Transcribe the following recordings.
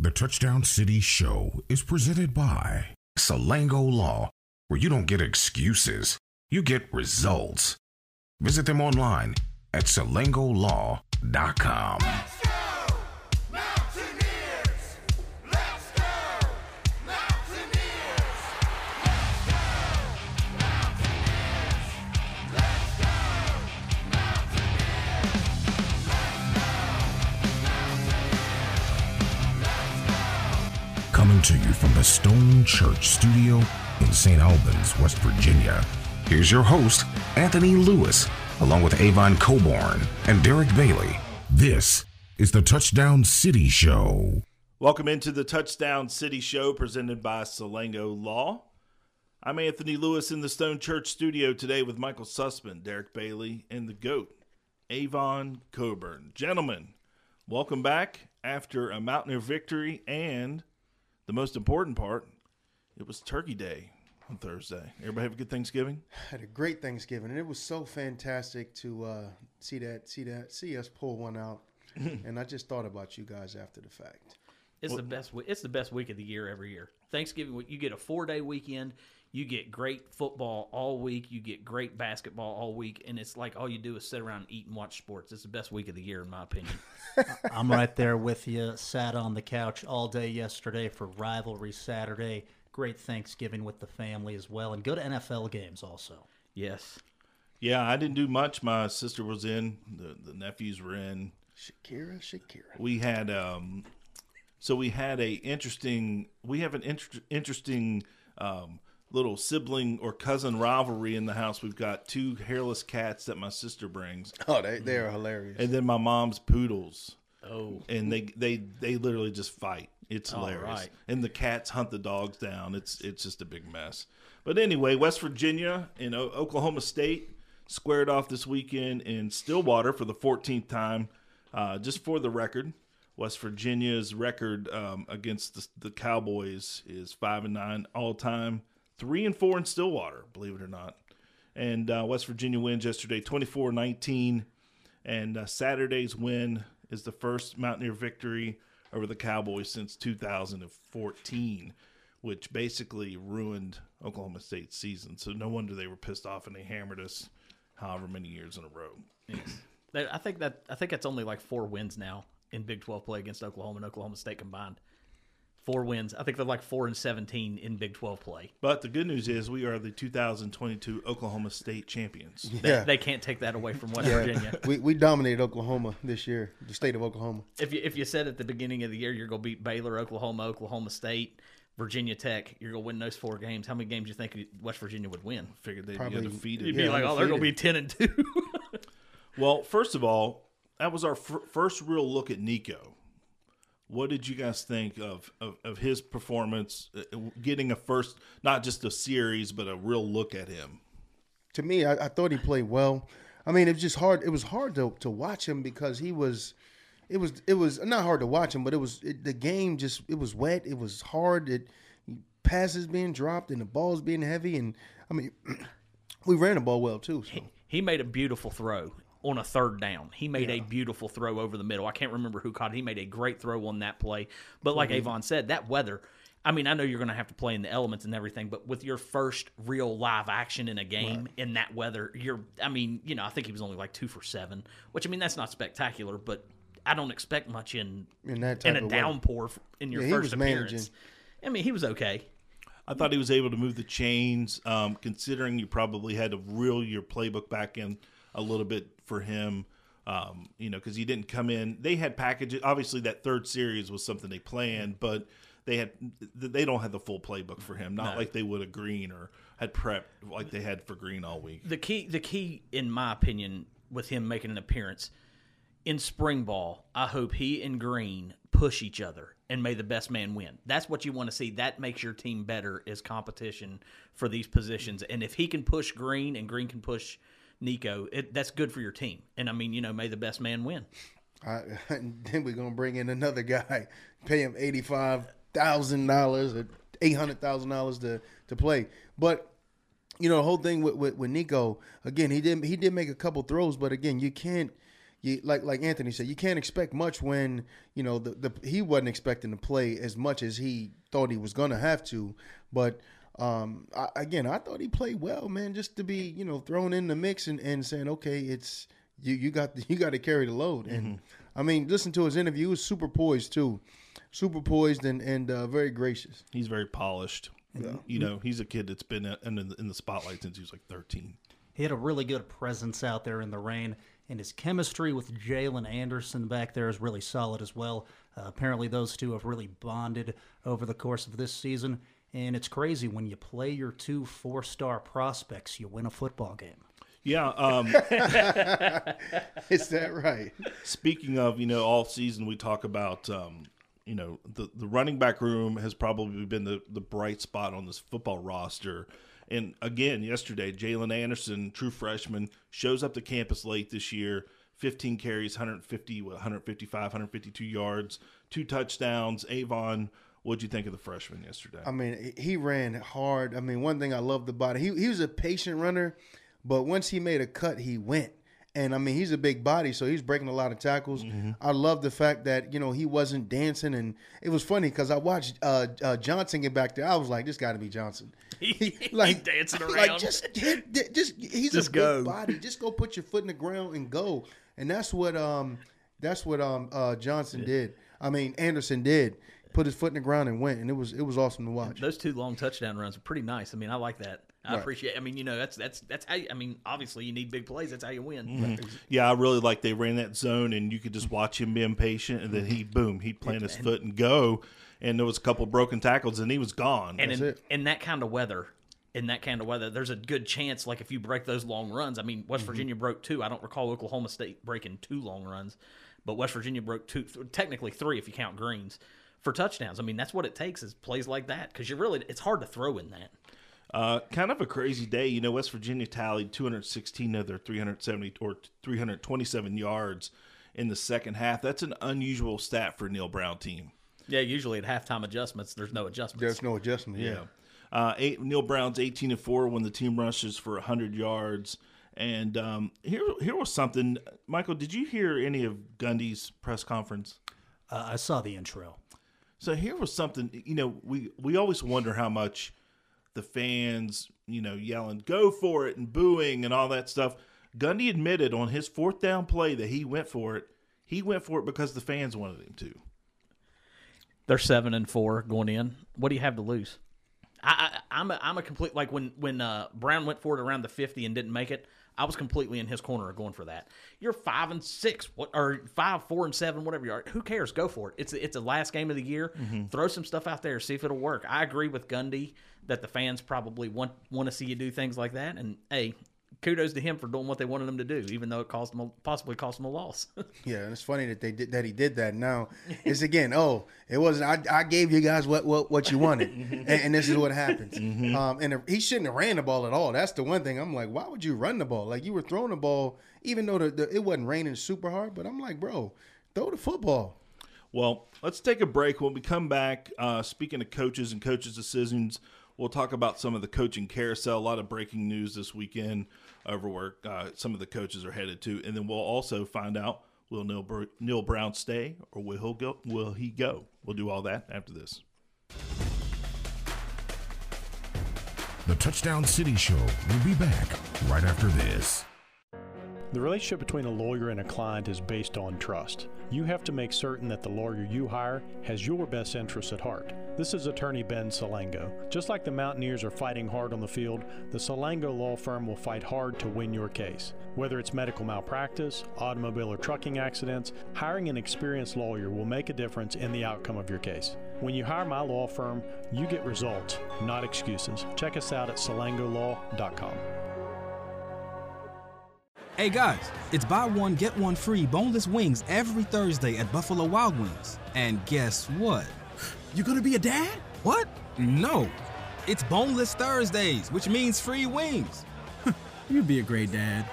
The Touchdown City Show is presented by Salango Law, where you don't get excuses, you get results. Visit them online at salangolaw.com. Coming to you from the Stone Church Studio in St. Albans, West Virginia. Here's your host, Anthony Lewis, along with Avon Cobourne and Derek Bailey. This is the Touchdown City Show. Welcome into the Touchdown City Show presented by Salango Law. I'm Anthony Lewis in the Stone Church studio today with Michael Sussman, Derek Bailey, and the GOAT, Avon Cobourne. Gentlemen, welcome back after a Mountaineer victory and the most important part, it was Turkey Day on Thursday. Everybody have a good Thanksgiving? had a great Thanksgiving, and it was so fantastic to uh, see that, see that, see us pull one out. and I just thought about you guys after the fact. It's the best. we- It's the best week of the year every year. Thanksgiving week, you get a four day weekend. You get great football all week. You get great basketball all week, and it's like all you do is sit around and eat and watch sports. It's the best week of the year, in my opinion. I'm right there with you. Sat on the couch all day yesterday for Rivalry Saturday. Great Thanksgiving with the family as well, and go to NFL games also. yes. Yeah, I didn't do much. My sister was in, the, the nephews were in. Shakira, Shakira. we had um so we had a interesting we have an inter- interesting um little sibling or cousin rivalry in the house. We've got two hairless cats that my sister brings. Oh, they they are hilarious. and then my mom's poodles. Oh, and they they they literally just fight. It's hilarious. right. and the cats hunt the dogs down. It's it's just a big mess. But anyway west virginia and O- oklahoma state squared off this weekend in stillwater for the 14th time. Uh, just for the record west virginia's record um, against the, the cowboys is five and nine all time three and four in stillwater believe it or not and uh, west virginia wins yesterday 24-19 and uh, Saturday's win is the first Mountaineer victory over the Cowboys since 2014, which basically ruined Oklahoma State's season. So no wonder they were pissed off and they hammered us however many years in a row. They- I think that I think that's only like four wins now in Big Twelve play against Oklahoma and Oklahoma State combined. Four wins. I think they're like four and seventeen in Big Twelve play. But the good news is we are the 2022 Oklahoma State champions. yeah, They can't take that away from West yeah. Virginia. we we dominated Oklahoma this year, the state of Oklahoma. If you if you said at the beginning of the year you're going to beat Baylor, Oklahoma, Oklahoma State, Virginia Tech, you're going to win those four games. How many games do you think West Virginia would win? Figured they'd Probably- be undefeated. You'd Yeah, be like, oh, they're going to be ten and two. Well, first of all, that was our fir- first real look at Nico. What did you guys think of, of, of his performance, uh, getting a first, not just a series, but a real look at him? To me, I, I thought he played well. I mean, it was just hard. It was hard to, to watch him because he was, it was it was not hard to watch him, but it was it, the game just it was wet. It was hard. It passes being dropped and the balls being heavy, and I mean, we ran the ball well too. So. he made a beautiful throw on a third down. He made a beautiful throw over the middle. I can't remember who caught it. He made a great throw on that play. But like Avon said, that weather. I mean, I know you're going to have to play in the elements and everything, but with your first real live action in a game in that weather, you're. I mean, you know, I think he was only like two for seven, which I mean that's not spectacular, but I don't expect much in In that in a of weather. downpour f- in your Yeah, he first was appearance. managing. I mean, he was okay. I thought he was able to move the chains, um, considering you probably had to reel your playbook back in a little bit for him. Um, you know, because he didn't come in. They had packages. Obviously, that third series was something they planned, but they had they don't have the full playbook for him. Not like they would a Greene or had prepped like they had for Greene all week. the key the key in my opinion with him making an appearance in spring ball i hope he and Greene push each other and may the best man win that's what you want to see that makes your team better is competition for these positions and if he can push Greene and Greene can push nico it, that's good for your team and i mean you know may the best man win I, then we're gonna bring in another guy, pay him eighty five thousand dollars or eight hundred thousand dollars to to play. But you know, the whole thing with, with with Nico again, he didn't he did make a couple throws, but again, you can't you like like Anthony said, you can't expect much when you know the, the he wasn't expecting to play as much as he thought he was gonna have to. But um, I, again, I thought he played well, man. Just to be you know thrown in the mix and, and saying, okay, it's you you got you got to carry the load. And I mean, listen to his interview; he was super poised too, super poised and and uh, very gracious. He's very polished. You know, he's a kid that's been in the, in the spotlight since he was like 13. He had a really good presence out there in the rain, and his chemistry with Jaylen Anderson back there is really solid as well. Uh, apparently, those two have really bonded over the course of this season, and it's crazy when you play your two four star prospects, you win a football game. Yeah. Um, Is that right? speaking of, you know, all season we talk about, um, you know, the, the running back room has probably been the, the bright spot on this football roster. And again, yesterday, Jaylen Anderson, true freshman, shows up to campus late this year. 15 carries, 150, 155, 152 yards, two touchdowns. Avon, what'd you think of the freshman yesterday? I mean, he ran hard. I mean, one thing I loved about it, he he was a patient runner, but once he made a cut, he went. And I mean, he's a big body, so he's breaking a lot of tackles. I love the fact that you know he wasn't dancing, and it was funny because I watched uh, uh, Johnson get back there. I was like, this got to be Johnson. Like dancing around. Like just, hit, just he's Just a go. big body. Just go put your foot in the ground and go. And that's what um that's what um uh Johnson did. I mean Anderson did. Put his foot in the ground and went, and it was it was awesome to watch. Those two long touchdown runs are pretty nice. I mean, I like that. I Right. appreciate. I mean, you know, that's that's that's how. You, I mean, obviously, you need big plays. That's how you win. Mm-hmm. Yeah, I really like they ran that zone, and you could just watch him be impatient, and then he boom, he'd plant his foot and go, and there was a couple broken tackles, and he was gone. And That's in, it. in that kind of weather, in that kind of weather, there's a good chance. Like if you break those long runs, I mean, West Mm-hmm. Virginia broke two. I don't recall Oklahoma State breaking two long runs, but West Virginia broke two, technically three if you count greens for touchdowns. I mean, that's what it takes is plays like that because you're really it's hard to throw in that. Uh, kind of a crazy day. You know, West Virginia tallied 216 of their 370 or 327 yards in the second half. That's an unusual stat for a Neal Brown team. Yeah, usually at halftime adjustments, there's no adjustments. There's no adjustment. Yeah. Uh, eight, Neal Brown's 18 and 4 when the team rushes for 100 yards. And um, here, here was something. Michael, did you hear any of Gundy's press conference? Uh, I saw the intro. So here was something, you know, we we always wonder how much the fans, you know, yelling "Go for it" and booing and all that stuff. Gundy admitted on his fourth down play that he went for it. He went for it because the fans wanted him to. They're seven and four going in. What do you have to lose? I, I, I'm a, I'm a complete like when when uh, Brown went for it around the fifty and didn't make it. I was completely in his corner of going for that. You're five and six, what or five, four and seven, whatever you are. Who cares? Go for it. It's it's a last game of the year. Mm-hmm. Throw some stuff out there, see if it'll work. I agree with Gundy that the fans probably want want to see you do things like that. And hey, kudos to him for doing what they wanted him to do, even though it cost him a, possibly cost him a loss. Yeah, and it's funny that they did that. He did that. Now it's again. Oh, it wasn't. I, I gave you guys what what, what you wanted, and, and this is what happens. Um, and he shouldn't have ran the ball at all. That's the one thing. I'm like, why would you run the ball? Like you were throwing the ball, even though the, the, it wasn't raining super hard. But I'm like, bro, throw the football. Well, let's take a break. When we come back, uh, speaking of coaches and coaches' decisions, we'll talk about some of the coaching carousel. A lot of breaking news this weekend over where uh, some of the coaches are headed to, and then we'll also find out will Neal, Br- Neal Brown stay or will he go? Will he go? We'll do all that after this. The Touchdown City Show will be back right after this. The relationship between a lawyer and a client is based on trust. You have to make certain that the lawyer you hire has your best interests at heart. This is attorney Ben Salango. Just like the Mountaineers are fighting hard on the field, the Salango law firm will fight hard to win your case. Whether it's medical malpractice, automobile or trucking accidents, hiring an experienced lawyer will make a difference in the outcome of your case. When you hire my law firm, you get results, not excuses. Check us out at salangolaw.com. Hey guys, it's buy one, get one free boneless wings every Thursday at Buffalo Wild Wings. And guess what? You gonna be a dad? What? No. It's Boneless Thursdays, which means free wings. You'd be a great dad.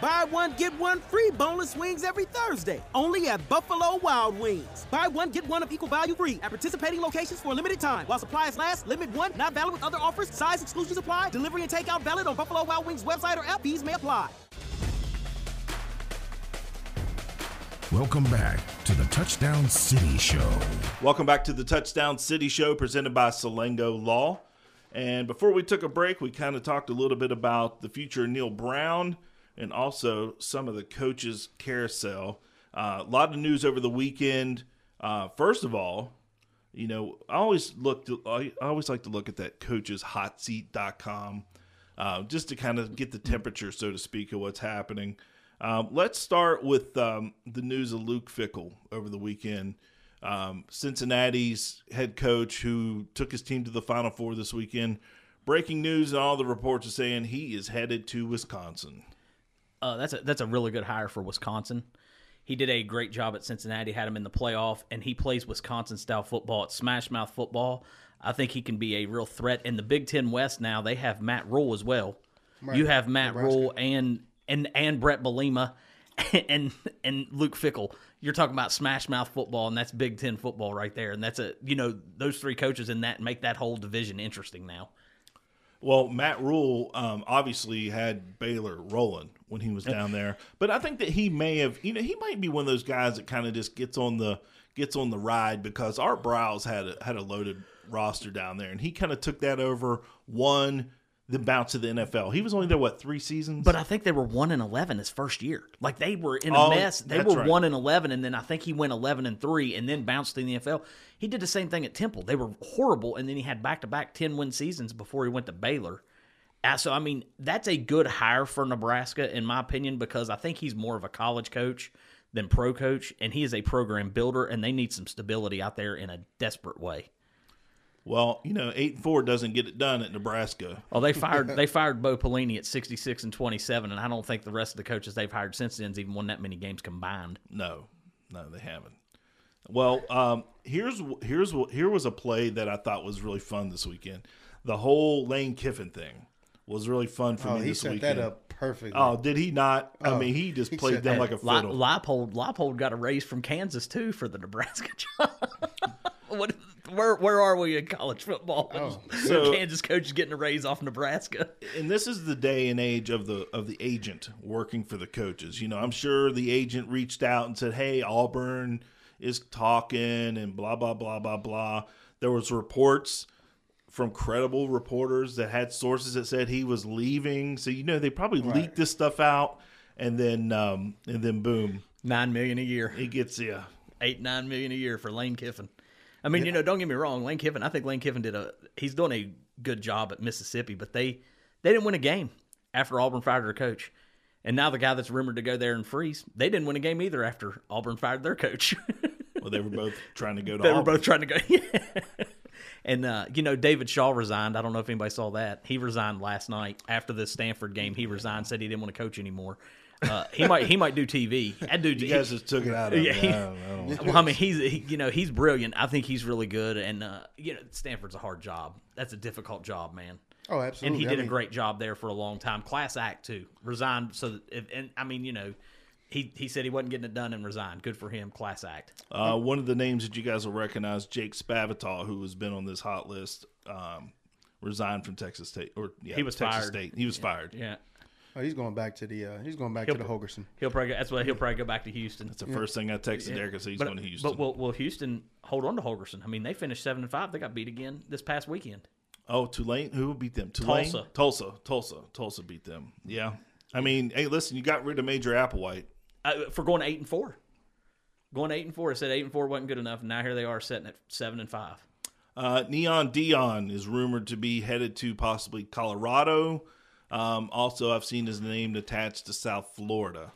Buy one, get one free boneless wings every Thursday. Only at Buffalo Wild Wings. Buy one, get one of equal value free at participating locations for a limited time. While supplies last, limit one, not valid with other offers, size exclusions apply. Delivery and takeout valid on Buffalo Wild Wings website or app. Fees may apply. Welcome back to the Touchdown City Show. Welcome back to the Touchdown City Show presented by Salango Law. And before we took a break, we kind of talked a little bit about the future of Neal Brown and also some of the coaches' carousel. Uh, a lot of news over the weekend. Uh, first of all, you know, I always look to, I always like to look at that coacheshotseat.com uh, just to kind of get the temperature, so to speak, of what's happening. Um, let's start with um, the news of Luke Fickell over the weekend. Um, Cincinnati's head coach, who took his team to the Final Four this weekend. Breaking news, and all the reports are saying he is headed to Wisconsin. Uh, that's a that's a really good hire for Wisconsin. He did a great job at Cincinnati, had him in the playoff, and he plays Wisconsin style football. It's smash mouth football. I think he can be a real threat. In the Big Ten West now, they have Matt Rhule as well. You have Matt Rhule and and and Bret Bielema and and Luke Fickell. You're talking about smash mouth football, and that's Big Ten football right there. And that's a you know those three coaches in that make that whole division interesting now. Well, Matt Rhule um, obviously had Baylor rolling when he was down there, but I think that he may have, you know, he might be one of those guys that kind of just gets on the gets on the ride because Art Briles had a, had a loaded roster down there, and he kind of took that over, won, then bounce to the NFL. He was only there what three seasons, But I think they were one and eleven his first year. Like they were in a Oh, mess. They were right. one and eleven, and then I think he went eleven and three, and then bounced in the NFL. He did the same thing at Temple. They were horrible, and then he had back to back ten win seasons before he went to Baylor. Uh, So I mean, that's a good hire for Nebraska, in my opinion, because I think he's more of a college coach than pro coach, and he is a program builder, and they need some stability out there in a desperate way. Well, you know, eight and four doesn't get it done at Nebraska. Well, they fired they fired Bo Pelini at sixty six and twenty seven, and I don't think the rest of the coaches they've hired since then's even won that many games combined. No, no, they haven't. Well, um, here's here's here was a play that I thought was really fun this weekend. The whole Lane Kiffin thing was really fun for Oh, me he this set weekend. that up perfectly. Oh, did he not? I Oh, mean, he just he played them like a Li- fiddle. Leipold Leipold got a raise from Kansas too for the Nebraska job. What, where where are we in college football? Oh. So- Kansas coach is getting a raise off Nebraska. and this is the day and age of the of the agent working for the coaches. You know, I'm sure the agent reached out and said, "Hey, Auburn is talking and blah blah blah blah blah." There was reports from credible reporters that had sources that said he was leaving. So you know, they probably leaked this stuff out, and then um, and then boom, Nine million a year, he gets yeah. eight nine million a year for Lane Kiffin. I mean, you know, don't get me wrong, Lane Kiffin. I think Lane Kiffin did a he's doing a good job at Mississippi, but they they didn't win a game after Auburn fired their coach. And now the guy that's rumored to go there and freeze, they didn't win a game either after Auburn fired their coach. Well, they were both trying to go to. they were both trying to go. Yeah. and uh, you know, David Shaw resigned. I don't know if anybody saw that. He resigned last night after the Stanford game. He resigned, said he didn't want to coach anymore. Uh, he might he might do TV. That dude, You he- guys just took it out of Yeah, me. he- I don't, I don't know. well, I mean, he's he, you know he's brilliant. I think he's really good, and uh, you know Stanford's a hard job. That's a difficult job, man. Oh, absolutely. And absolutely. he I did a great job there for a long time. Class act too. Resigned so that, if, and I mean you know, he he said he wasn't getting it done and resigned. Good for him. Class act. Uh, one of the names that you guys will recognize, Jake Spavital, who has been on this hot list, um, resigned from Texas State. Or yeah, He was Texas fired. State. He was fired. Yeah, Oh, he's going back to the. Uh, he's going back He'll to the pr- Holgorsen. he'll probably go, that's what he'll probably go back to Houston. That's the first thing I texted Derek. I said he's but, going to Houston. But will, will Houston hold on to Holgorsen? I mean, they finished seven and five. They got beat again this past weekend. oh, Tulane. Who beat them? Tulane. Tulsa. Tulsa. Tulsa. Tulsa beat them. Yeah. I mean, hey, listen, you got rid of Major Applewhite. uh, for going eight and four. Going eight and four, I said eight and four wasn't good enough. And now here they are sitting at seven and five. Uh, Neon Deion is rumored to be headed to possibly Colorado. Um, also, I've seen his name attached to South Florida.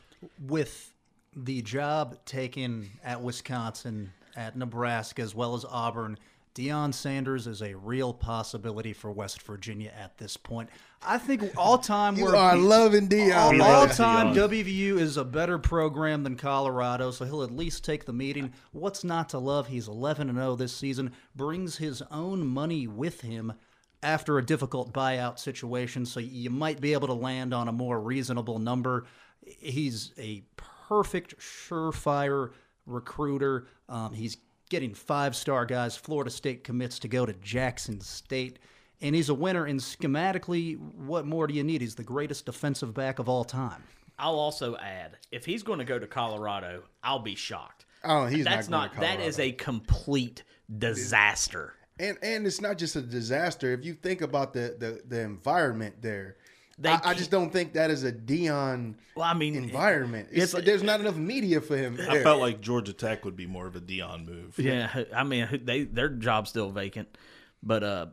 with the job taken at Wisconsin, at Nebraska, as well as Auburn, Deion Sanders is a real possibility for West Virginia at this point. I think all time You we're are loving Deion. all, all time Deion. WVU is a better program than Colorado, so he'll at least take the meeting. What's not to love? He's 11 and 0 this season, brings his own money with him after a difficult buyout situation, so you might be able to land on a more reasonable number. He's a perfect, surefire recruiter. Um, he's getting five star guys. Florida State commits to go to Jackson State. And he's a winner. And schematically, what more do you need? He's the greatest defensive back of all time. I'll also add if he's going to go to Colorado, I'll be shocked. Oh, he's That's not going to that is a complete disaster. And and it's not just a disaster. If you think about the the, the environment there, I, I just don't think that is a Deion Well, I mean, environment. it's It's, like- there's not enough media for him. I felt like Georgia Tech would be more of a Deion move. Yeah, I mean, they their job's still vacant, but uh,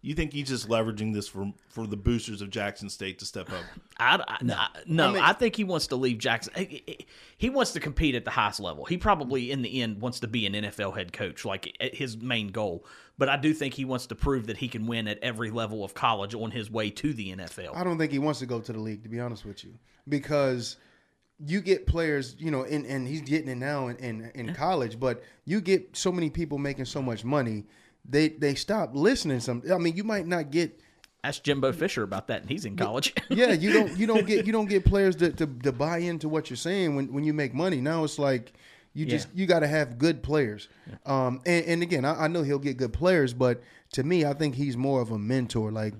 You think he's just leveraging this for for the boosters of Jackson State to step up? I, I- no, I, no, I, I think he wants to leave Jackson. He, he- he wants to compete at the highest level. He probably, in the end, wants to be an NFL head coach, like his main goal. But I do think he wants to prove that he can win at every level of college on his way to the NFL. I don't think he wants to go to the league, to be honest with you, because you get players, you know, and, and he's getting it now in, in, in college, but you get so many people making so much money, they they stop listening. Some, I mean, you might not get. Ask Jimbo Fisher about that, and he's in college. Yeah, you don't you don't get you don't get players to, to, to buy into what you're saying when, when you make money. Now it's like you just you got to have good players. Um, and, and again, I, I know he'll get good players, but to me, I think he's more of a mentor. Like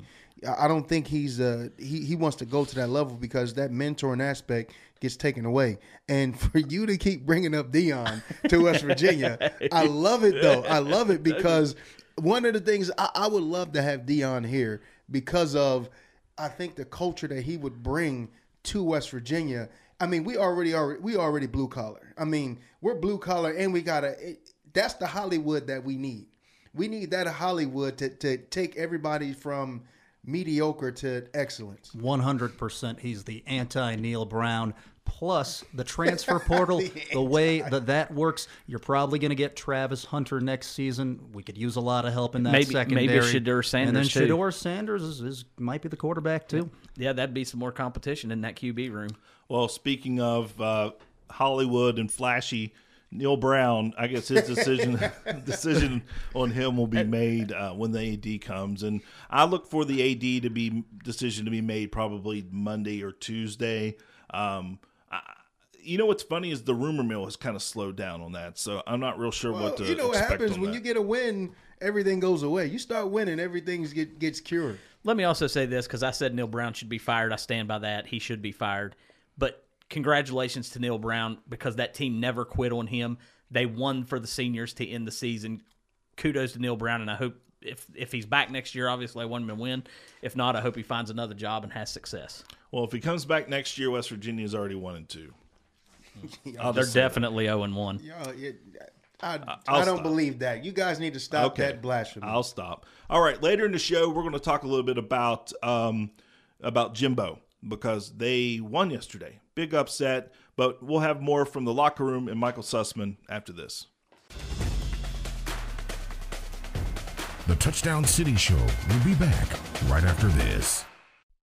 I I don't think he's uh he, he wants to go to that level because that mentoring aspect gets taken away. And for you to keep bringing up Deion to West Virginia, I love it though. I love it because one of the things I, I would love to have Deion here because of I think the culture that he would bring to West Virginia. I mean, we already are we already blue collar. I mean, we're blue collar, and we gotta. That's the Hollywood that we need. We need that Hollywood to to take everybody from mediocre to excellence. 100% he's the anti Neal Brown. Plus, the transfer portal, the, way that that works, you're probably going to get Travis Hunter next season. We could use a lot of help in that Maybe- maybe secondary. Shedeur And then Sanders, too. Shedeur Sanders is, is might be the quarterback too. yeah, that'd be some more competition in that QB room. Well, speaking of uh, Hollywood and flashy, Neal Brown, I guess his decision decision on him will be made uh, when the AD comes, and I look for the AD to be decision to be made probably Monday or Tuesday. Um, I, you know what's funny is the rumor mill has kind of slowed down on that, so I'm not real sure Well, what to you know what happens when that. you get a win, everything goes away. You start winning, everything get, gets cured. Let me also say this because I said Neal Brown should be fired. I stand by that. He should be fired. But congratulations to Neal Brown because that team never quit on him. They won for the seniors to end the season. Kudos to Neal Brown, and I hope if if he's back next year, obviously I want him to win. If not, I hope he finds another job and has success. Well, if he comes back next year, West Virginia's already one and two. I'll They're just say that. definitely zero and one. Yo, it, I, I'll don't stop. believe that. You guys need to stop that blasphemy. I'll stop. All right, later in the show, we're going to talk a little bit about um, about Jimbo because they won yesterday. Big upset, but we'll have more from the locker room and Michael Sussman after this. The Touchdown City Show will be back right after this.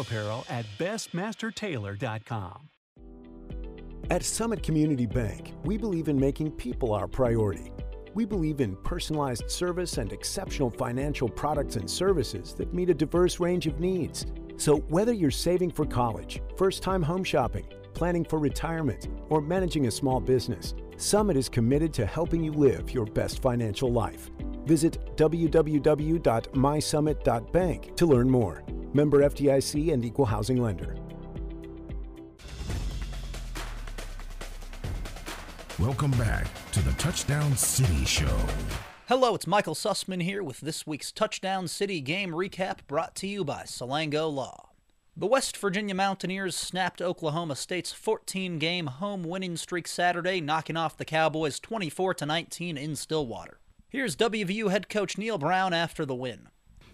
apparel at bestmastertailor.com. At Summit Community Bank, we believe in making people our priority. We believe in personalized service and exceptional financial products and services that meet a diverse range of needs. So, whether you're saving for college, first time home shopping, planning for retirement, or managing a small business, Summit is committed to helping you live your best financial life. Visit www.mysummit.bank to learn more. Member FDIC and Equal Housing Lender. Welcome back to the Touchdown City Show. Hello, it's Michael Sussman here with this week's Touchdown City game recap brought to you by Salango Law. The West Virginia Mountaineers snapped Oklahoma State's 14 game home winning streak Saturday, knocking off the Cowboys 24 19 in Stillwater. Here's WVU head coach Neal Brown after the win.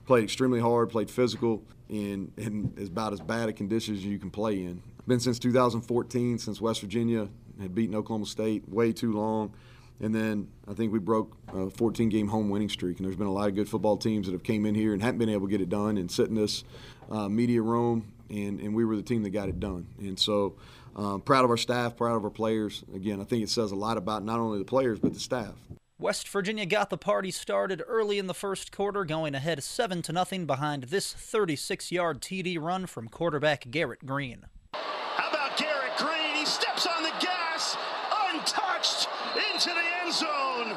Played extremely hard, played physical, and in about as bad a conditions as you can play in. Been since 2014, since West Virginia had beaten Oklahoma State way too long. And then I think we broke a 14 game home winning streak. And there's been a lot of good football teams that have came in here and haven't been able to get it done and sit in this uh, media room. And, and we were the team that got it done. And so um, proud of our staff, proud of our players. Again, I think it says a lot about not only the players but the staff. West Virginia got the party started early in the first quarter, going ahead 7 to nothing behind this 36-yard TD run from quarterback Garrett Greene. How about Garrett Greene? He steps on the gas, untouched, into the end zone.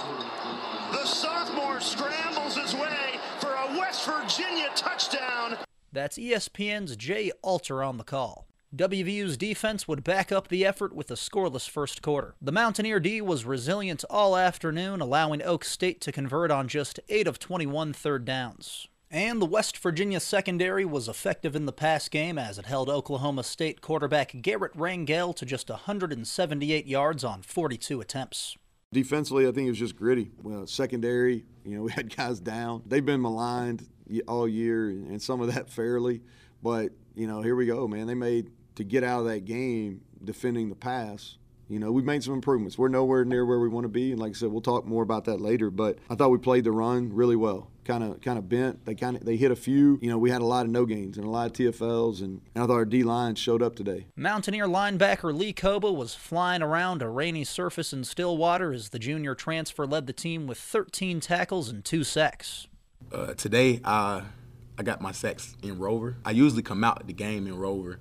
The sophomore scrambles his way for a West Virginia touchdown. That's ESPN's Jay Alter on the call. WVU's defense would back up the effort with a scoreless first quarter. The Mountaineer D was resilient all afternoon, allowing Okie State to convert on just 8 of 21 third downs. And the West Virginia secondary was effective in the pass game as it held Oklahoma State quarterback Garrett Rangel to just 178 yards on 42 attempts. Defensively, I think it was just gritty. Well, secondary, you know, we had guys down. They've been maligned all year, and some of that fairly. But you know, here we go, man. They made to get out of that game defending the pass. You know, we've made some improvements. We're nowhere near where we want to be, and like I said, we'll talk more about that later. But I thought we played the run really well. Kind of, kind of bent. They kind of, they hit a few. You know, we had a lot of no gains and a lot of TFLs, and, and I thought our D line showed up today. Mountaineer linebacker Lee Kpogba was flying around a rainy surface in Stillwater as the junior transfer led the team with 13 tackles and two sacks. Uh, today, I I got my sacks in Rover. I usually come out the game in Rover,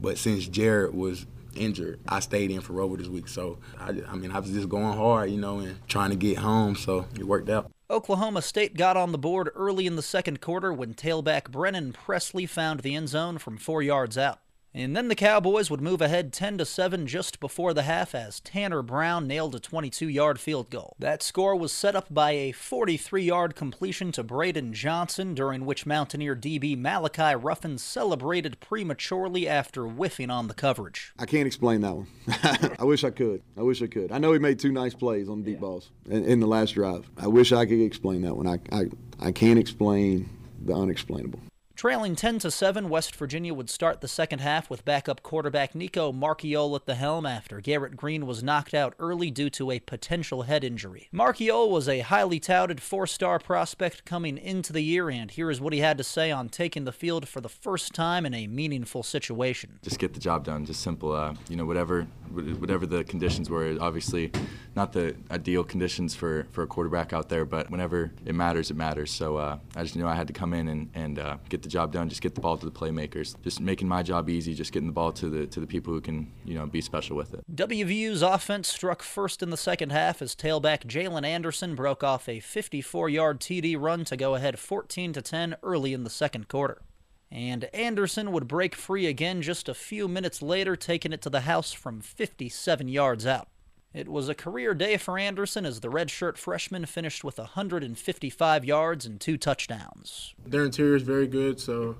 but since Jared was injured, I stayed in for Rover this week. So I, I mean, I was just going hard, you know, and trying to get home. So it worked out. Oklahoma State got on the board early in the second quarter when tailback Brennan Presley found the end zone from four yards out. And then the Cowboys would move ahead 10 to 7 just before the half as Tanner Brown nailed a 22-yard field goal. That score was set up by a 43-yard completion to Braden Johnson during which Mountaineer DB Malachi Ruffin celebrated prematurely after whiffing on the coverage. I can't explain that one. I wish I could. I wish I could. I know he made two nice plays on the deep balls in, in the last drive. I wish I could explain that one. I, I, I can't explain the unexplainable. Trailing 10 to 7, West Virginia would start the second half with backup quarterback Nico Marchiol at the helm after Garrett Greene was knocked out early due to a potential head injury. Marchiol was a highly touted four-star prospect coming into the year, and here is what he had to say on taking the field for the first time in a meaningful situation. just get the job done. Just simple. Uh, you know, whatever whatever the conditions were. Obviously, not the ideal conditions for, for a quarterback out there, but whenever it matters, it matters. So uh, I just knew I had to come in and, and uh, get the job done. Just get the ball to the playmakers. Just making my job easy. Just getting the ball to the to the people who can you know be special with it. WVU's offense struck first in the second half as tailback Jaylen Anderson broke off a 54-yard TD run to go ahead 14 to 10 early in the second quarter. And Anderson would break free again just a few minutes later, taking it to the house from 57 yards out. It was a career day for Anderson as the redshirt freshman finished with 155 yards and two touchdowns. Their interior is very good, so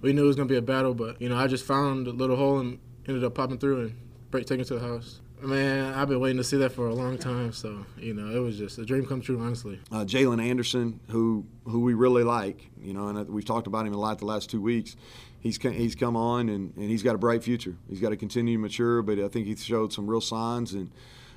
we knew it was going to be a battle. But you know, I just found a little hole and ended up popping through and break taking it to the house. Man, I've been waiting to see that for a long time. So you know, it was just a dream come true, honestly. uh, Jaylen Anderson, who who we really like, you know, and we've talked about him a lot the last two weeks. He's co- he's come on and, and he's got a bright future. He's got to continue to mature, but I think he showed some real signs, and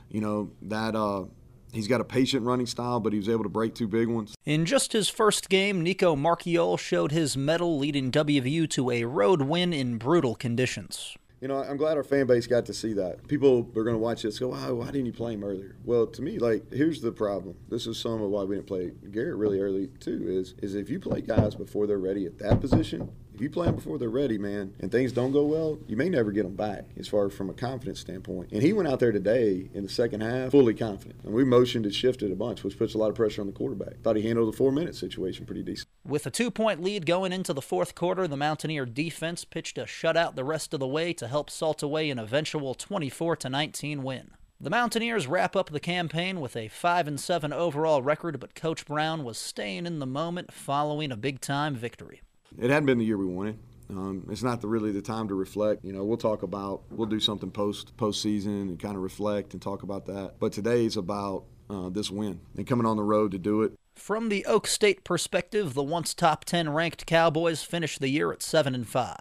you know that uh, he's got a patient running style, but he was able to break two big ones. In just his first game, Nico Marchiol showed his mettle, leading WVU to a road win in brutal conditions. You know, I'm glad our fan base got to see that. People are going to watch this go, why didn't you play him earlier? Well, to me, like, here's the problem. This is some of why we didn't play Garrett really early, too, is, is if you play guys before they're ready at that position, if you play them before they're ready, man, and things don't go well, you may never get them back as far from a confidence standpoint. And he went out there today in the second half fully confident. And we motioned and shifted a bunch, which puts a lot of pressure on the quarterback. Thought he handled the four minute situation pretty decent. With a two point lead going into the fourth quarter, the Mountaineer defense pitched a shutout the rest of the way to help salt away an eventual 24 19 win. The Mountaineers wrap up the campaign with a 5 and 7 overall record, but Coach Brown was staying in the moment following a big time victory. It hadn't been the year we wanted. Um, it's not the, really the time to reflect. You know, we'll talk about we'll do something post postseason and kind of reflect and talk about that. But today is about uh, this win and coming on the road to do it. From the Okie State perspective, the once top 10 ranked Cowboys finished the year at 7 and 5.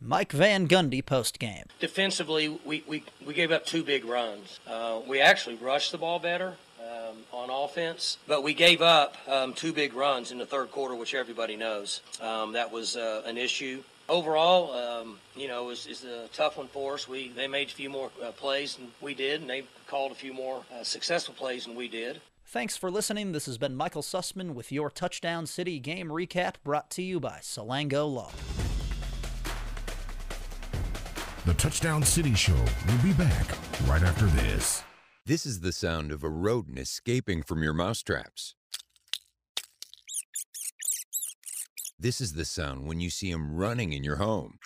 Mike Van Gundy post game. Defensively, we, we, we gave up two big runs. Uh, we actually rushed the ball better um, on offense, but we gave up um, two big runs in the third quarter, which everybody knows. Um, that was uh, an issue. overall, um, you know, it's, it's a tough one for us. We they made a few more uh, plays than we did, and they called a few more uh, successful plays than we did. Thanks for listening. This has been Michael Sussman with your Touchdown City game recap brought to you by Salango Law. The Touchdown City Show will be back right after this. This is the sound of a rodent escaping from your mousetraps. This is the sound when you see him running in your home.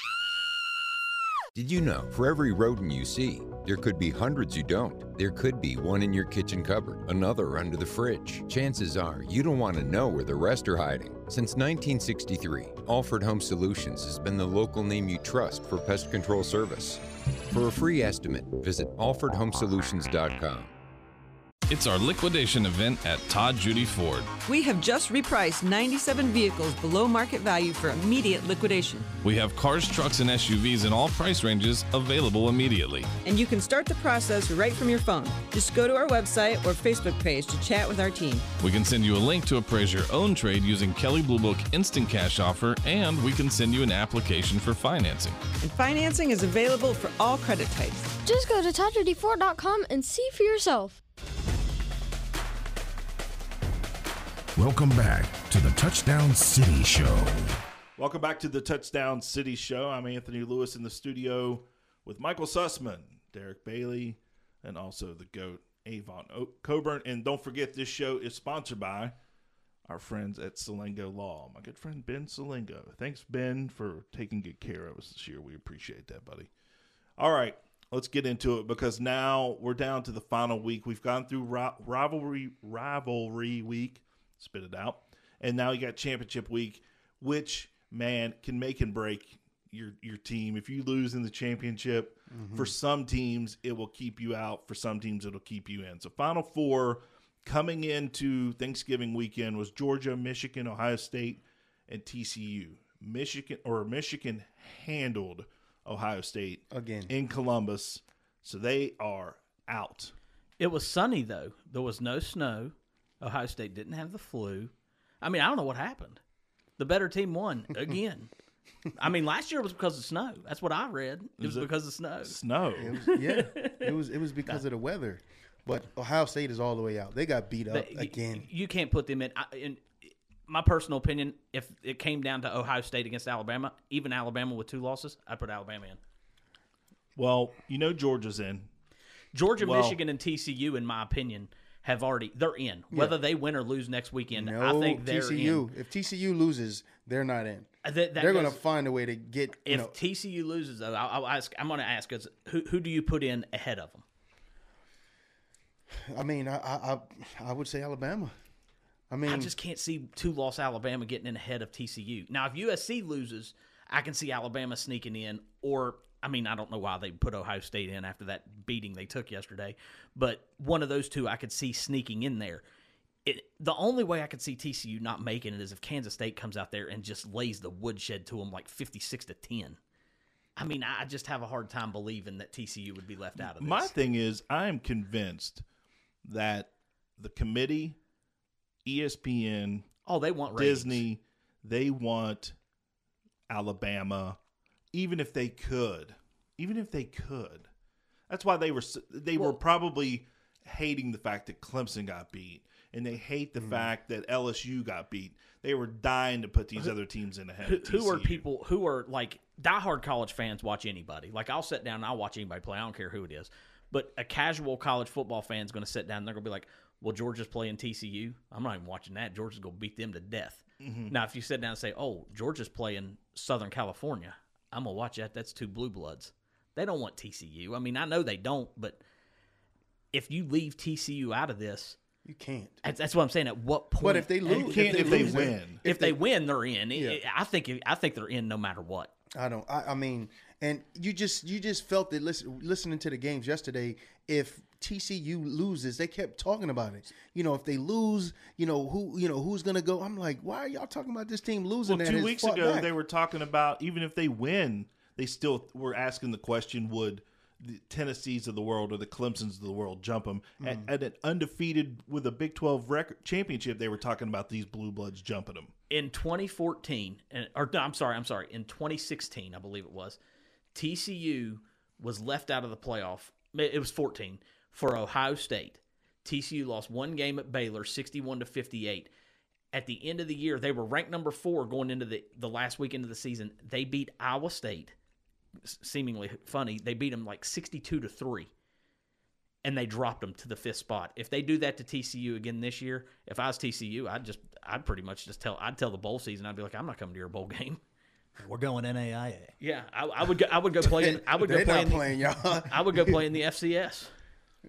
Did you know for every rodent you see, there could be hundreds you don't? There could be one in your kitchen cupboard, another under the fridge. Chances are you don't want to know where the rest are hiding. Since 1963, Alford Home Solutions has been the local name you trust for pest control service. For a free estimate, visit alfordhomesolutions.com. It's our liquidation event at Todd Judy Ford. We have just repriced 97 vehicles below market value for immediate liquidation. We have cars, trucks, and SUVs in all price ranges available immediately. And you can start the process right from your phone. Just go to our website or Facebook page to chat with our team. We can send you a link to appraise your own trade using Kelley Blue Book Instant Cash Offer, and we can send you an application for financing. And financing is available for all credit types. Just go to ToddJudy4.com and see for yourself. Welcome back to the Touchdown City Show. Welcome back to the Touchdown City Show. I'm Anthony Lewis in the studio with Michael Sussman, Derek Bailey, and also the GOAT, Avon Cobourne. And don't forget, this show is sponsored by our friends at Salango Law. My good friend Ben Salango. Thanks, Ben, for taking good care of us this year. We appreciate that, buddy. All right, let's get into it because now we're down to the final week. We've gone through ri- rivalry rivalry week, spit it out, and now you got championship week, which man can make and break your your team. If you lose in the championship, Mhm. for some teams it will keep you out. For some teams it'll keep you in. So final four coming into Thanksgiving weekend was Georgia, Michigan, Ohio State, and TCU. Michigan or Michigan handled Ohio State Again. in Columbus, so they are out. It was sunny though. There was no snow. Ohio State didn't have the flu. I mean, I don't know what happened. The better team won again. I mean, last year was because of snow. That's what I read. It was Is it because of snow. Snow. It was, yeah, it was it was because of the weather. But Ohio State is all the way out. They got beat up But y- again. You can't put them in. I- in my personal opinion, if it came down to Ohio State against Alabama, even Alabama with two losses, I'd put Alabama in. Well, you know Georgia's in. Georgia, Well- Michigan, and TCU, in my opinion, have already they're in. Yeah. Whether they win or lose next weekend, No, I think they're TCU. in. If TCU loses, they're not in. Uh, that- that they're going to find a way to get. You If know, TCU loses, though, I'll, I'll ask. I'm going to ask us who who do you put in ahead of them? I mean, I, I I I would say Alabama. I mean, I just can't see two loss Alabama getting in ahead of TCU. Now, if USC loses, I can see Alabama sneaking in. Or, I mean, I don't know why they put Ohio State in after that beating they took yesterday, but one of those two I could see sneaking in there. It, the only way I could see TCU not making it is if Kansas State comes out there and just lays the woodshed to them like 56 to 10. I mean, I just have a hard time believing that TCU would be left out of this. My thing is, I am convinced that the committee, ESPN, Oh, they want ratings. Disney, they want Alabama, even if they could, even if they could. That's why they were they were probably hating the fact that Clemson got beat, and they hate the Mm. fact that LSU got beat. They were dying to put these other teams in ahead. who, who are people who are like diehard college fans watch anybody. Like I'll sit down and I'll watch anybody play. I don't care who it is. But a casual college football fan is going to sit down and they're going to be like, "Well, Georgia's playing TCU. I'm not even watching that. Georgia's going to beat them to death." Mhm. Now, if you sit down and say, "Oh, Georgia's playing Southern California," I'm to watch that. That's two blue bloods. They don't want TCU. I mean, I know they don't, but if you leave TCU out of this, you can't. That's, that's what I'm saying. At what point? But if they lose- if they lose, If, if they, they- win, they're in. Yeah. I think. I think they're in no matter what. I don't. I, I mean, and you just you just felt that listen, listening to the games yesterday. If TCU loses, they kept talking about it. You know, if they lose, you know who you know who's gonna go. I'm like, why are y'all talking about this team losing? Well, that two weeks ago, back? they were talking about even if they win, they still were asking the question: Would the Tennessees of the world or the Clemson's of the world jump them Mm. at, at an undefeated with a Big Twelve record championship? They were talking about these blue bloods jumping them. in 2014, and or no, I'm sorry, I'm sorry, in 2016, I believe it was, TCU was left out of the playoff. It was 14 for Ohio State. TCU lost one game at Baylor, 61 to 58. At the end of the year, they were ranked number four going into the, the last weekend of the season. They beat Iowa State, s- seemingly funny. They beat them like 62 to 3 and they dropped them to the fifth spot. If they do that to TCU again this year, if I was TCU, I'd just I'd pretty much just tell I'd tell the bowl season I'd be like I'm not coming to your bowl game. We're going NAIA. Yeah, I, I would go. I would go play. In, I would go play not in the, playing, y'all. I would go play in the FCS.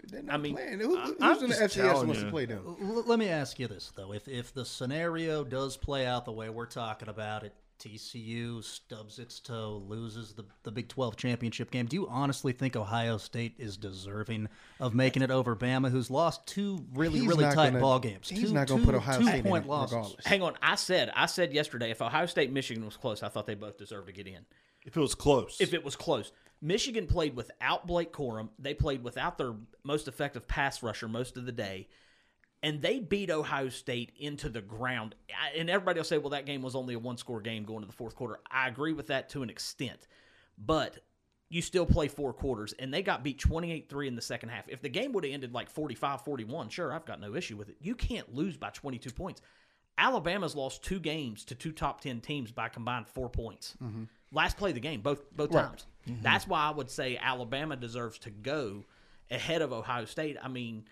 They're I mean, playing. Who, who's I'm in the FCS wants you. to play them? L- let me ask you this though: if if the scenario does play out the way we're talking about it, TCU stubs its toe, loses the the Big Twelve championship game. Do you honestly think Ohio State is deserving of making it over Bama, who's lost two really He's really tight gonna- ball games? he's two, not gonna put Ohio two State in point it losses. regardless. Hang on, I said I said yesterday if Ohio State Michigan was close, I thought they both deserved to get in. If it was close, If it was close, Michigan played without Blake Corum. They played without their most effective pass rusher most of the day, and they beat Ohio State into the ground. And everybody will say, "Well, that game was only a one-score game going to the fourth quarter." I agree with that to an extent, but you still play four quarters, and they got beat 28-3 in the second half. If the game would have ended like 45-41, sure, I've got no issue with it. You can't lose by 22 points. Alabama's lost two games to two top 10 teams by combined four points. Mhm. Last play of the game, both both Right. times. That's why I would say Alabama deserves to go ahead of Ohio State. I mean,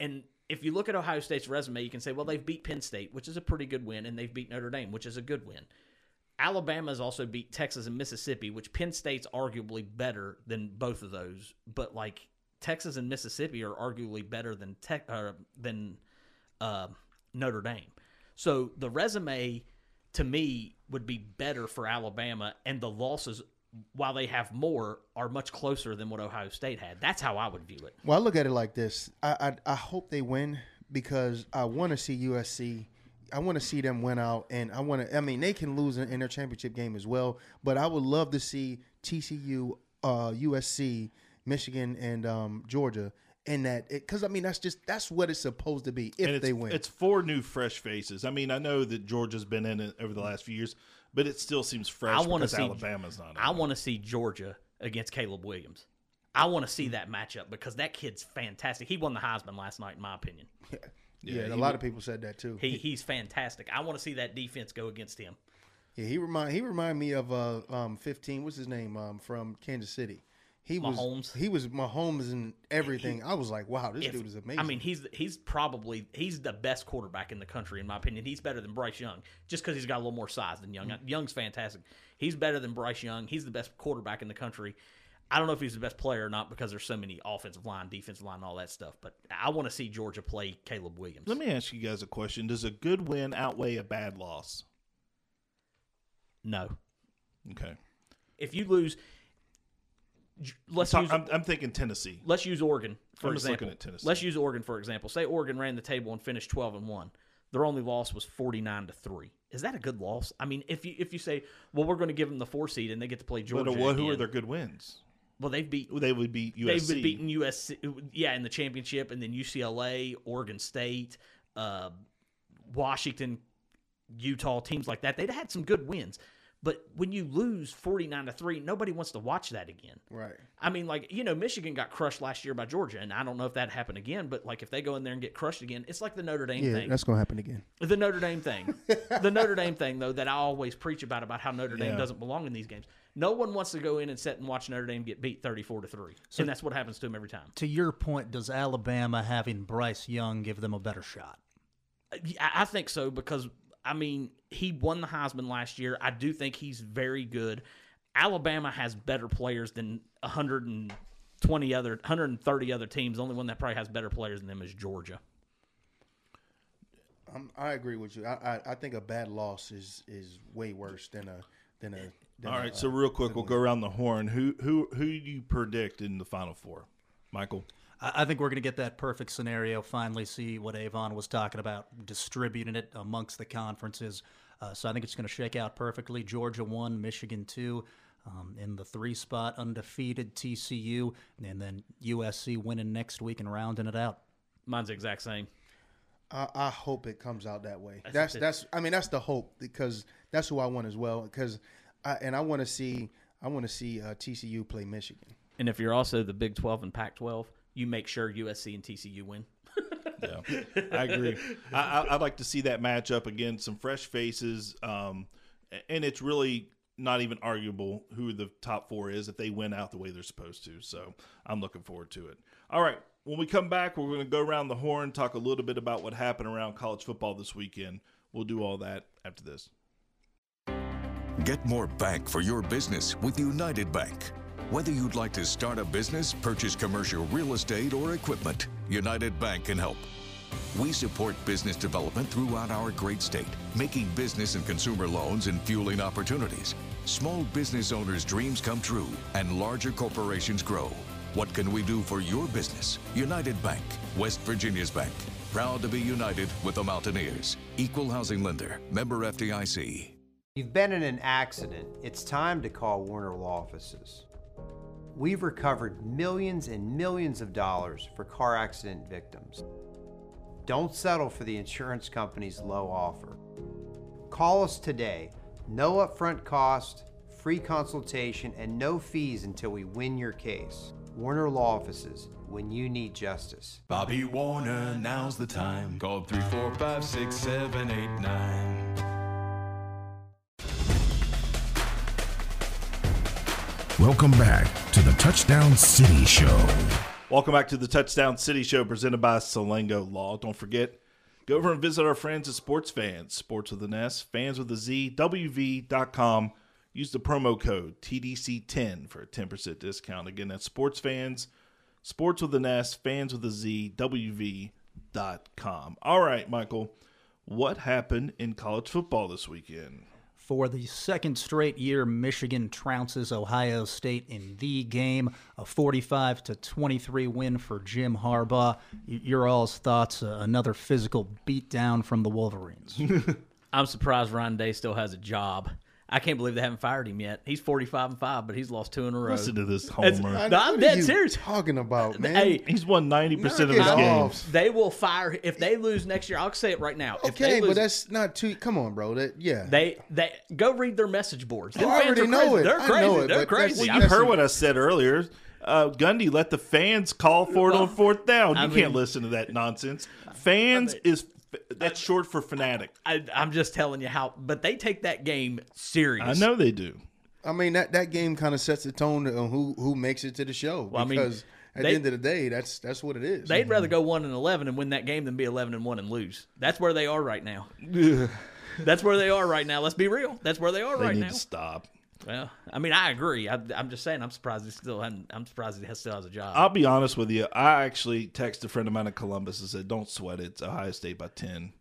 and if you look at Ohio State's resume, you can say, well, they've beat Penn State, which is a pretty good win, and they've beat Notre Dame, which is a good win. Alabama's also beat Texas and Mississippi, which Penn State's arguably better than both of those. But like Texas and Mississippi are arguably better than tech uh, than uh, Notre Dame. So the resume to me would be better for Alabama, and the losses, while they have more, are much closer than what Ohio State had. That's how I would view it. Well, I look at it like this. I I, I hope they win because I want to see USC. I want to see them win out, and I want to. I mean, they can lose in, in their championship game as well, but I would love to see TCU, uh, USC, Michigan, and um, Georgia in that because I mean that's just that's what it's supposed to be if and they win. It's four new fresh faces. I mean, I know that Georgia's been in it over the last few years, but it still seems fresh I want to because see Alabama's not. in I want to see Georgia against Caleb Williams. I want to see that matchup because that kid's fantastic. He won the Heisman last night, in my opinion. yeah, he a lot would- of people said that too. He he's fantastic. I want to see that defense go against him. Yeah, he remind he remind me of uh um fifteen. What's his name? Um from Kansas City. He was Mahomes. He was Mahomes and everything. I was like, wow, this If- dude is amazing. I mean, he's he's probably he's the best quarterback in the country in my opinion. He's better than Bryce Young just because he's got a little more size than Young. Mm-hmm. Young's fantastic. He's better than Bryce Young. He's the best quarterback in the country. I don't know if he's the best player or not because there's so many offensive line, defensive line, and all that stuff. But I want to see Georgia play Caleb Williams. Let me ask you guys a question: Does a good win outweigh a bad loss? No. Okay. If you lose, j- let's I'm, use I'm, I'm thinking Tennessee. let's use Oregon for I'm example. looking at Tennessee. Let's use Oregon for example. Say Oregon ran the table and finished twelve and one. Their only loss was forty nine to three. Is that a good loss? I mean, if you if you say, well, we're going to give them the four seed and they get to play Georgia. But uh, what, who are their good wins? Well, they've beat. They would beat USC. They've been beaten USC, yeah, in the championship, and then UCLA, Oregon State, uh, Washington, Utah, teams like that. They'd had some good wins, but when you lose forty nine to three, nobody wants to watch that again. right. I mean, like you know, Michigan got crushed last year by Georgia, and I don't know if that happened again. But like, if they go in there and get crushed again, it's like the Notre Dame Yeah, thing. that's gonna happen again. The Notre Dame thing, the Notre Dame thing, though, that I always preach about about how Notre Dame Yeah. doesn't belong in these games. No one wants to go in and sit and watch Notre Dame get beat thirty-four to three, So- and that's what happens to them every time. To your point, does Alabama having Bryce Young give them a better shot? Uh, I I think so because I mean he won the Heisman last year. I do think he's very good. Alabama has better players than 120 other 130 other teams. The only one that probably has better players than them is Georgia. I'm, I agree with you. I, I I think a bad loss is is way worse than a than a. Than All a, right, uh, so real quick, we'll win. go around the horn. Who who who do you predict in the final four? Michael. I I think we're going to get that perfect scenario. Finally, see what Avon was talking about, distributing it amongst the conferences. Uh, so I think it's going to shake out perfectly. Georgia one, Michigan two, um, in the three spot, undefeated TCU, and then USC winning next week and rounding it out. Mine's the exact same. I, I hope it comes out that way. That's That's the- that's, I mean that's the hope because that's who I want as well. Because I, and I want to see I want to see uh, TCU play Michigan. And if you're also the Big 12 and Pac 12, you make sure USC and TCU win. Yeah, I agree. I, I, I'd like to see that matchup again. Some fresh faces, um, and it's really not even arguable who the top four is if they win out the way they're supposed to. So I'm looking forward to it. All right, when we come back, we're going to go around the horn, talk a little bit about what happened around college football this weekend. We'll do all that after this. Get more bank for your business with United Bank. Whether you'd like to start a business, purchase commercial real estate, or equipment, United Bank can help. We support business development throughout our great state, making business and consumer loans and fueling opportunities. Small business owners' dreams come true and larger corporations grow. What can we do for your business? United Bank, West Virginia's bank. Proud to be united with the Mountaineers. Equal housing lender, member FDIC. You've been in an accident. It's time to call Warner Law Offices. We've recovered millions and millions of dollars for car accident victims. Don't settle for the insurance company's low offer. Call us today. No upfront cost, free consultation, and no fees until we win your case. Warner Law Offices, when you need justice. Bobby Warner, now's the time. Call 345 6789. Welcome back to the Touchdown City Show. Welcome back to the Touchdown City Show presented by Salango Law. Don't forget, go over and visit our friends at Sports Fans, Sports with an S, fans with a Z, WV.com. Use the promo code TDC10 for a 10% discount. Again, that's Sports Fans, Sports with an S, fans with a Z, WV.com. All right, Michael, what happened in college football this weekend? For the second straight year, Michigan trounces Ohio State in the game, a 45 to 23 win for Jim Harbaugh. Your all's thoughts? Uh, another physical beatdown from the Wolverines. I'm surprised Ryan Day still has a job. I can't believe they haven't fired him yet. He's 45 and 5, but he's lost two in a row. Listen to this It's- homer. No, I'm What are dead serious. Talking about man. Hey, He's won 90% of Knock his it games. They will fire if they lose next year. I'll say it right now. If they Okay, lose, but that's not too. Come on, bro. That yeah. they they go read their message boards. Them I fans already are know crazy. it. They're I crazy. know it, They're crazy. Well, you heard what I said earlier. Uh, Gundy let the fans call for it on fourth down. You I can't listen to that nonsense. Fans is that's short for fanatic. I, I'm just telling you how, but they take that game serious. I know they do. I mean that that game kind of sets the tone on who who makes it to the show. Well, I mean, because at they- the end of the day, that's that's what it is. They'd rather mm-hmm. go one and eleven and win that game than be eleven and one and lose. That's where they are right now. That's where they are right now. Let's be real. That's where they are They right need now. to stop. Well, I mean, I agree. I, I'm just saying. I'm surprised he still hadn't. I'm surprised he has, still has a job. I'll be honest with you. I actually texted a friend of mine in Columbus and said, "Don't sweat it. It's Ohio State by 10.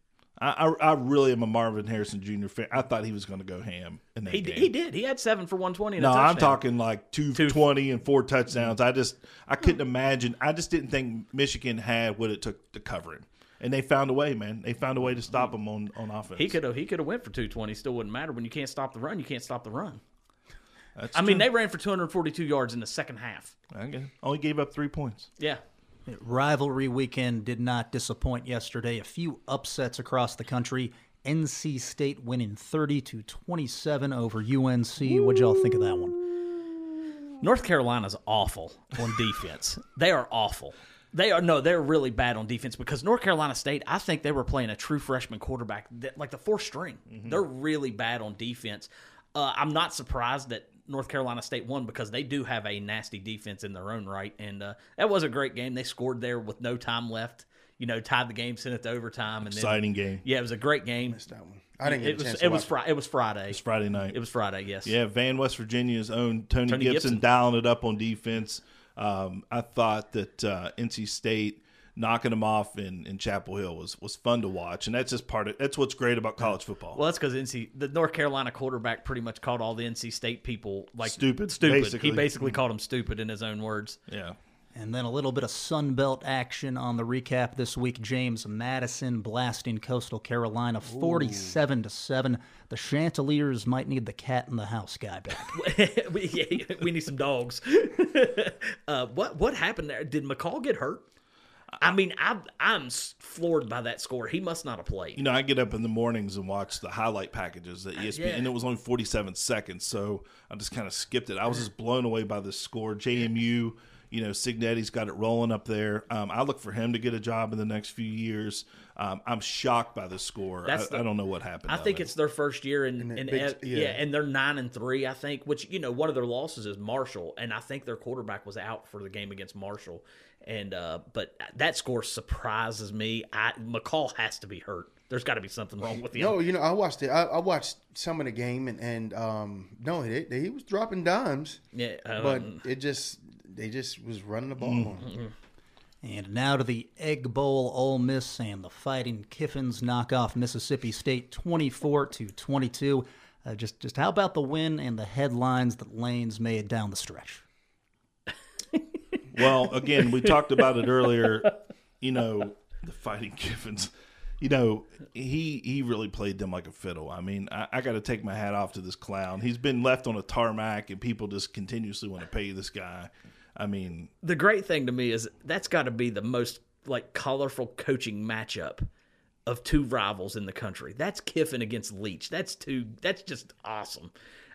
I, I, I really am a Marvin Harrison Jr. fan. I thought he was going to go ham in that he, game. he did. He had seven for 120. And No, I'm talking like 220 and four touchdowns. I just I couldn't imagine. I just didn't think Michigan had what it took to cover him. And they found a way, man. They found a way to stop him on, on offense. He could have. He could have went for 220. Still wouldn't matter when you can't stop the run. You can't stop the run. That's I mean, they ran for 242 yards in the second half. Okay. Only gave up three points. Yeah. Rivalry weekend did not disappoint yesterday. A few upsets across the country. NC State winning 30 to 27 over UNC. What'd y'all think of that one? North Carolina's awful on defense. they are awful. They are no, they're really bad on defense because North Carolina State. I think they were playing a true freshman quarterback, that- like the fourth string. They're really bad on defense. Uh, I'm not surprised that North Carolina State won because they do have a nasty defense in their own right, and uh, that was a great game. They scored there with no time left. You know, tied the game, sent it to overtime, and Exciting then, game. Yeah, it was a great game. Missed that one. I didn't get it a was, chance It to was watch Friday. It was Friday. It's Friday night. It was Friday. Yes. Yeah, Van West Virginia's own Tony, Tony Gibson, Gibson. dialing it up on defense. Um, I thought that uh, NC State knocking them off in, in Chapel Hill was was fun to watch, and that's just part of that's what's great about college football. Well, that's because NC the North Carolina quarterback pretty much called all the NC State people like Stupid, Stupid. basically. He basically called them stupid in his own words. Yeah. And then a little bit of Sun Belt action on the recap this week. James Madison blasting Coastal Carolina 47 to 7. The Chanticleers might need the cat in the house guy back. we, yeah, we need some dogs. uh, what what happened there? Did McCall get hurt? I mean, I, I'm floored by that score. He must not have played. You know, I get up in the mornings and watch the highlight packages at ESPN, Yeah. and it was only 47 seconds, so I just kind of skipped it. I was just blown away by this score. JMU, you know, Cignetti's got it rolling up there. Um, I look for him to get a job in the next few years. Um, I'm shocked by the score. I, the- I don't know what happened. I think there. it's their first year, big- uh, yeah. yeah. and they're nine and three, I think. Which you know, one of their losses is Marshall, and I think their quarterback was out for the game against Marshall. And uh, but that score surprises me. I McCall has to be hurt. There's got to be something wrong with him. No, you know, I watched it. I, I watched some of the game, and and um, no, he, he was dropping dimes. Yeah, but um, it just they just was running the ball. Mm. And now to the Egg Bowl, Ole Miss and the Fighting Kiffins knock off Mississippi State 24 to 22. Uh, just, just how about the win and the headlines that Lanes made down the stretch? Well, again, we talked about it earlier. You know, the Fighting Kiffins. You know, he he really played them like a fiddle. I mean, I, I got to take my hat off to this clown. He's been left on a tarmac, and people just continuously want to pay this guy. I mean, the great thing to me is that's got to be the most like colorful coaching matchup of two rivals in the country. That's Kiffin against Leach. That's two. That's just awesome.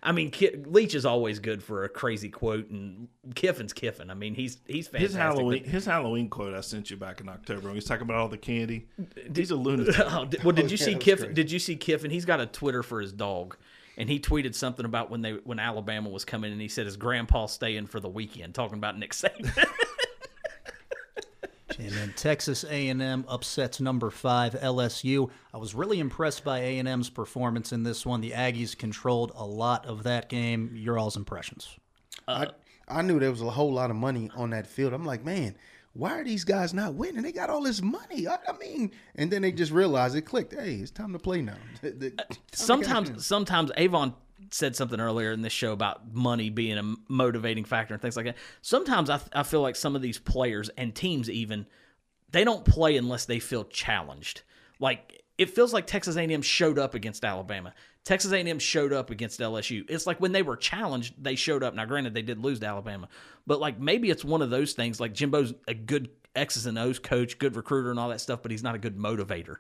I mean, Ki- Leach is always good for a crazy quote, and Kiffin's Kiffin. I mean, he's he's fantastic. his Halloween But- his Halloween quote I sent you back in October. When he's talking about all the candy. He's a lunatic. Oh, did- well, did you Yeah, see Kiffin? crazy. Did you see Kiffin? He's got a Twitter for his dog, and he tweeted something about when they when Alabama was coming, and he said his grandpa staying for the weekend, talking about Nick Saban. And then Texas A&M upsets number five LSU. I was really impressed by A&M's performance in this one. The Aggies controlled a lot of that game. Your all's impressions? I I knew there was a whole lot of money on that field. I'm like, man, why are these guys not winning? They got all this money. I, I mean, and then they just realized it clicked. Hey, it's time to play now. The- the- time to cash in. sometimes sometimes Avon said something earlier in this show about money being a motivating factor and things like that. Sometimes I, I feel like some of these players and teams even they don't play unless they feel challenged. Like it feels like Texas A&M showed up against Alabama. Texas A&M showed up against LSU. It's like when they were challenged, they showed up. Now, granted, they did lose to Alabama, but like maybe it's one of those things. Like Jimbo's a good X's and O's coach, good recruiter, and all that stuff, but he's not a good motivator.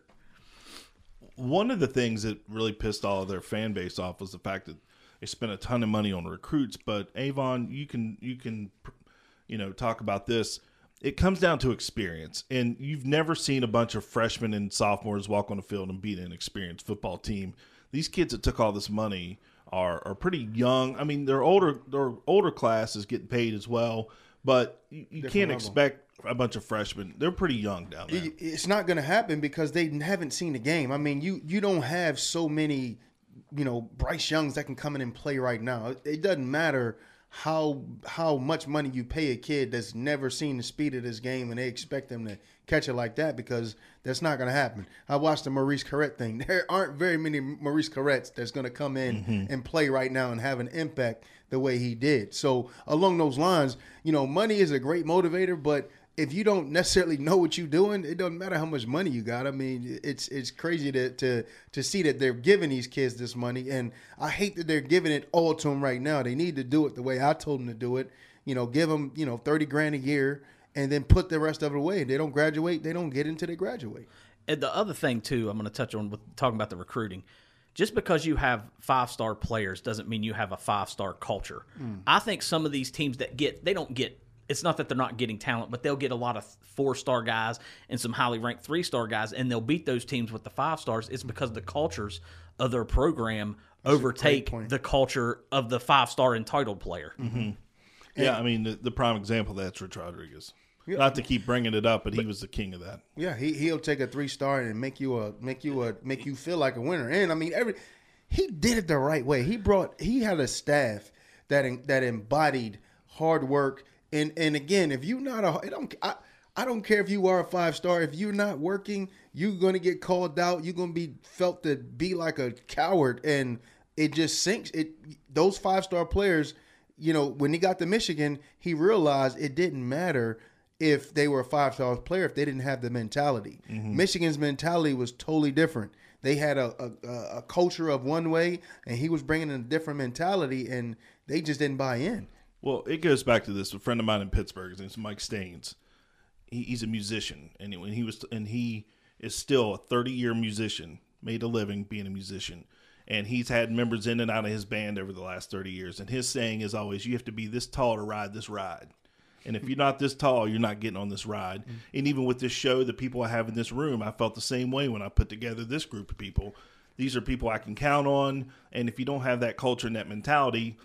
one of the things that really pissed all of their fan base off was the fact that they spent a ton of money on recruits. But Avon, you can you can you know talk about this. It comes down to experience, and you've never seen a bunch of freshmen and sophomores walk on the field and beat an experienced football team. These kids that took all this money are are pretty young. I mean, their older their older class is getting paid as well, but you, you can't level. expect a bunch of freshmen. They're pretty young down there. It- it's not going to happen because they haven't seen the game. I mean, you you don't have so many, you know, Bryce Youngs that can come in and play right now. It, it doesn't matter how how much money you pay a kid that's never seen the speed of this game and they expect them to catch it like that because that's not going to happen. I watched the Maurice Clarett thing. There aren't very many Maurice Claretts that's going to come in Mhm. and play right now and have an impact the way he did. So along those lines, you know, money is a great motivator, but if you don't necessarily know what you're doing, it doesn't matter how much money you got. I mean, it's it's crazy to to to see that they're giving these kids this money, and I hate that they're giving it all to them right now. They need to do it the way I told them to do it. You know, give them you know thirty grand a year, and then put the rest of it away. If they don't graduate, they don't get until they graduate. And the other thing too, I'm going to touch on with talking about the recruiting. Just because you have five star players doesn't mean you have a five star culture. Mm. I think some of these teams that get they don't get. It's not that they're not getting talent, but they'll get a lot of four star guys and some highly ranked three star guys, and they'll beat those teams with the five stars. It's because the cultures of their program That's overtake the culture of the five star entitled player. hmm Yeah, I mean the, the prime example of that's Rich Rodriguez. Yeah. Not to keep bringing it up, but, he was the king of that. Yeah, he he'll take a three star and make you a make you a make you feel like a winner. And I mean, every he did it the right way. He brought he had a staff that that embodied hard work. And and again, if you not a I don't I, I don't care if you are a five star. If you're not working, you're gonna get called out. You're gonna be felt to be like a coward, and it just sinks. It those five star players, you know, when he got to Michigan, he realized it didn't matter if they were a five star player if they didn't have the mentality. Mm-hmm. Michigan's mentality was totally different. They had a, a, a- culture of one way, and he was bringing in a different mentality, and they just didn't buy in. Well, it goes back to this. A friend of mine in Pittsburgh, his name's Mike Staines. he, he's a musician, and when he was and he is still a 30 year musician, made a living being a musician. And he's had members in and out of his band over the last 30 years. And his saying is always, you have to be this tall to ride this ride. And if you're not this tall, you're not getting on this ride. Mm-hmm. And even with this show, the people I have in this room, I felt the same way when I put together this group of people. These are people I can count on. And if you don't have that culture and that mentality,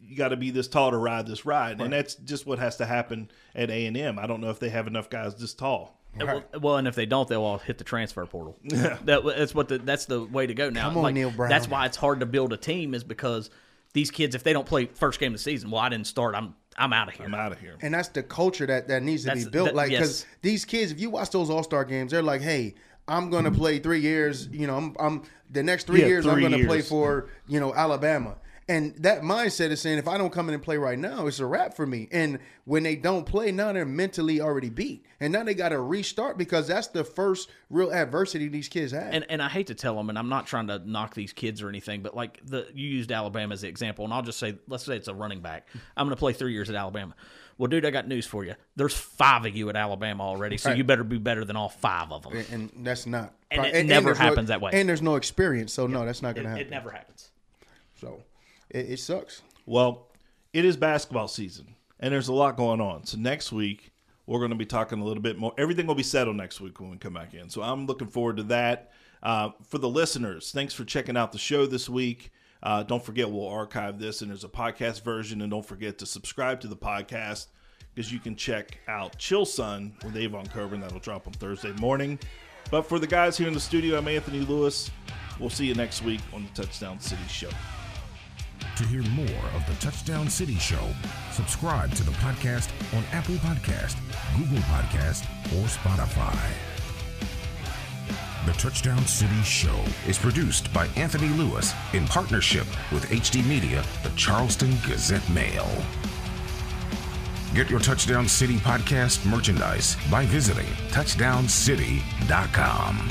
you got to be this tall to ride this ride, right. and that's just what has to happen at A and M. I don't know if they have enough guys this tall. Right. Well, well, and if they don't, they'll all hit the transfer portal. Yeah, that, that's what the, that's the way to go now. Come on, like, Neal Brown. That's why it's hard to build a team is because these kids, if they don't play first game of the season, well, I didn't start. I'm I'm out of here. I'm out of here. And that's the culture that that needs to that's, be built. That, like because yes. these kids, if you watch those All Star games, they're like, hey. I'm gonna play three years. You know, I'm, I'm the next three yeah, years. i I'm gonna years. play for you know Alabama. And that mindset is saying, if I don't come in and play right now, it's a wrap for me. And when they don't play, now they're mentally already beat. And now they got to restart because that's the first real adversity these kids have. And, and I hate to tell them, and I'm not trying to knock these kids or anything, but like the you used Alabama as the example, and I'll just say, let's say it's a running back. I'm going to play three years at Alabama. Well, dude, I got news for you. There's five of you at Alabama already, so right. you better be better than all five of them. And, and that's not. And it and, never happens no, that way. And there's no experience, so no, that's not going to happen. It never happens. So it, it sucks. Well, it is basketball season, and there's a lot going on. So next week we're going to be talking a little bit more. Everything will be settled next week when we come back in. So I'm looking forward to that. Uh, for the listeners, thanks for checking out the show this week. Uh, don't forget, we'll archive this, and there's a podcast version. And don't forget to subscribe to the podcast because you can check out Chill Sun with Avon Cobourne. That'll drop on Thursday morning. But for the guys here in the studio, I'm Anthony Lewis. We'll see you next week on the Touchdown City Show. To hear more of the Touchdown City Show, subscribe to the podcast on Apple Podcast, Google Podcast, or Spotify. The Touchdown City Show is produced by Anthony Lewis in partnership with HD Media, the Charleston Gazette Mail. Get your Touchdown City podcast merchandise by visiting touchdowncity.com.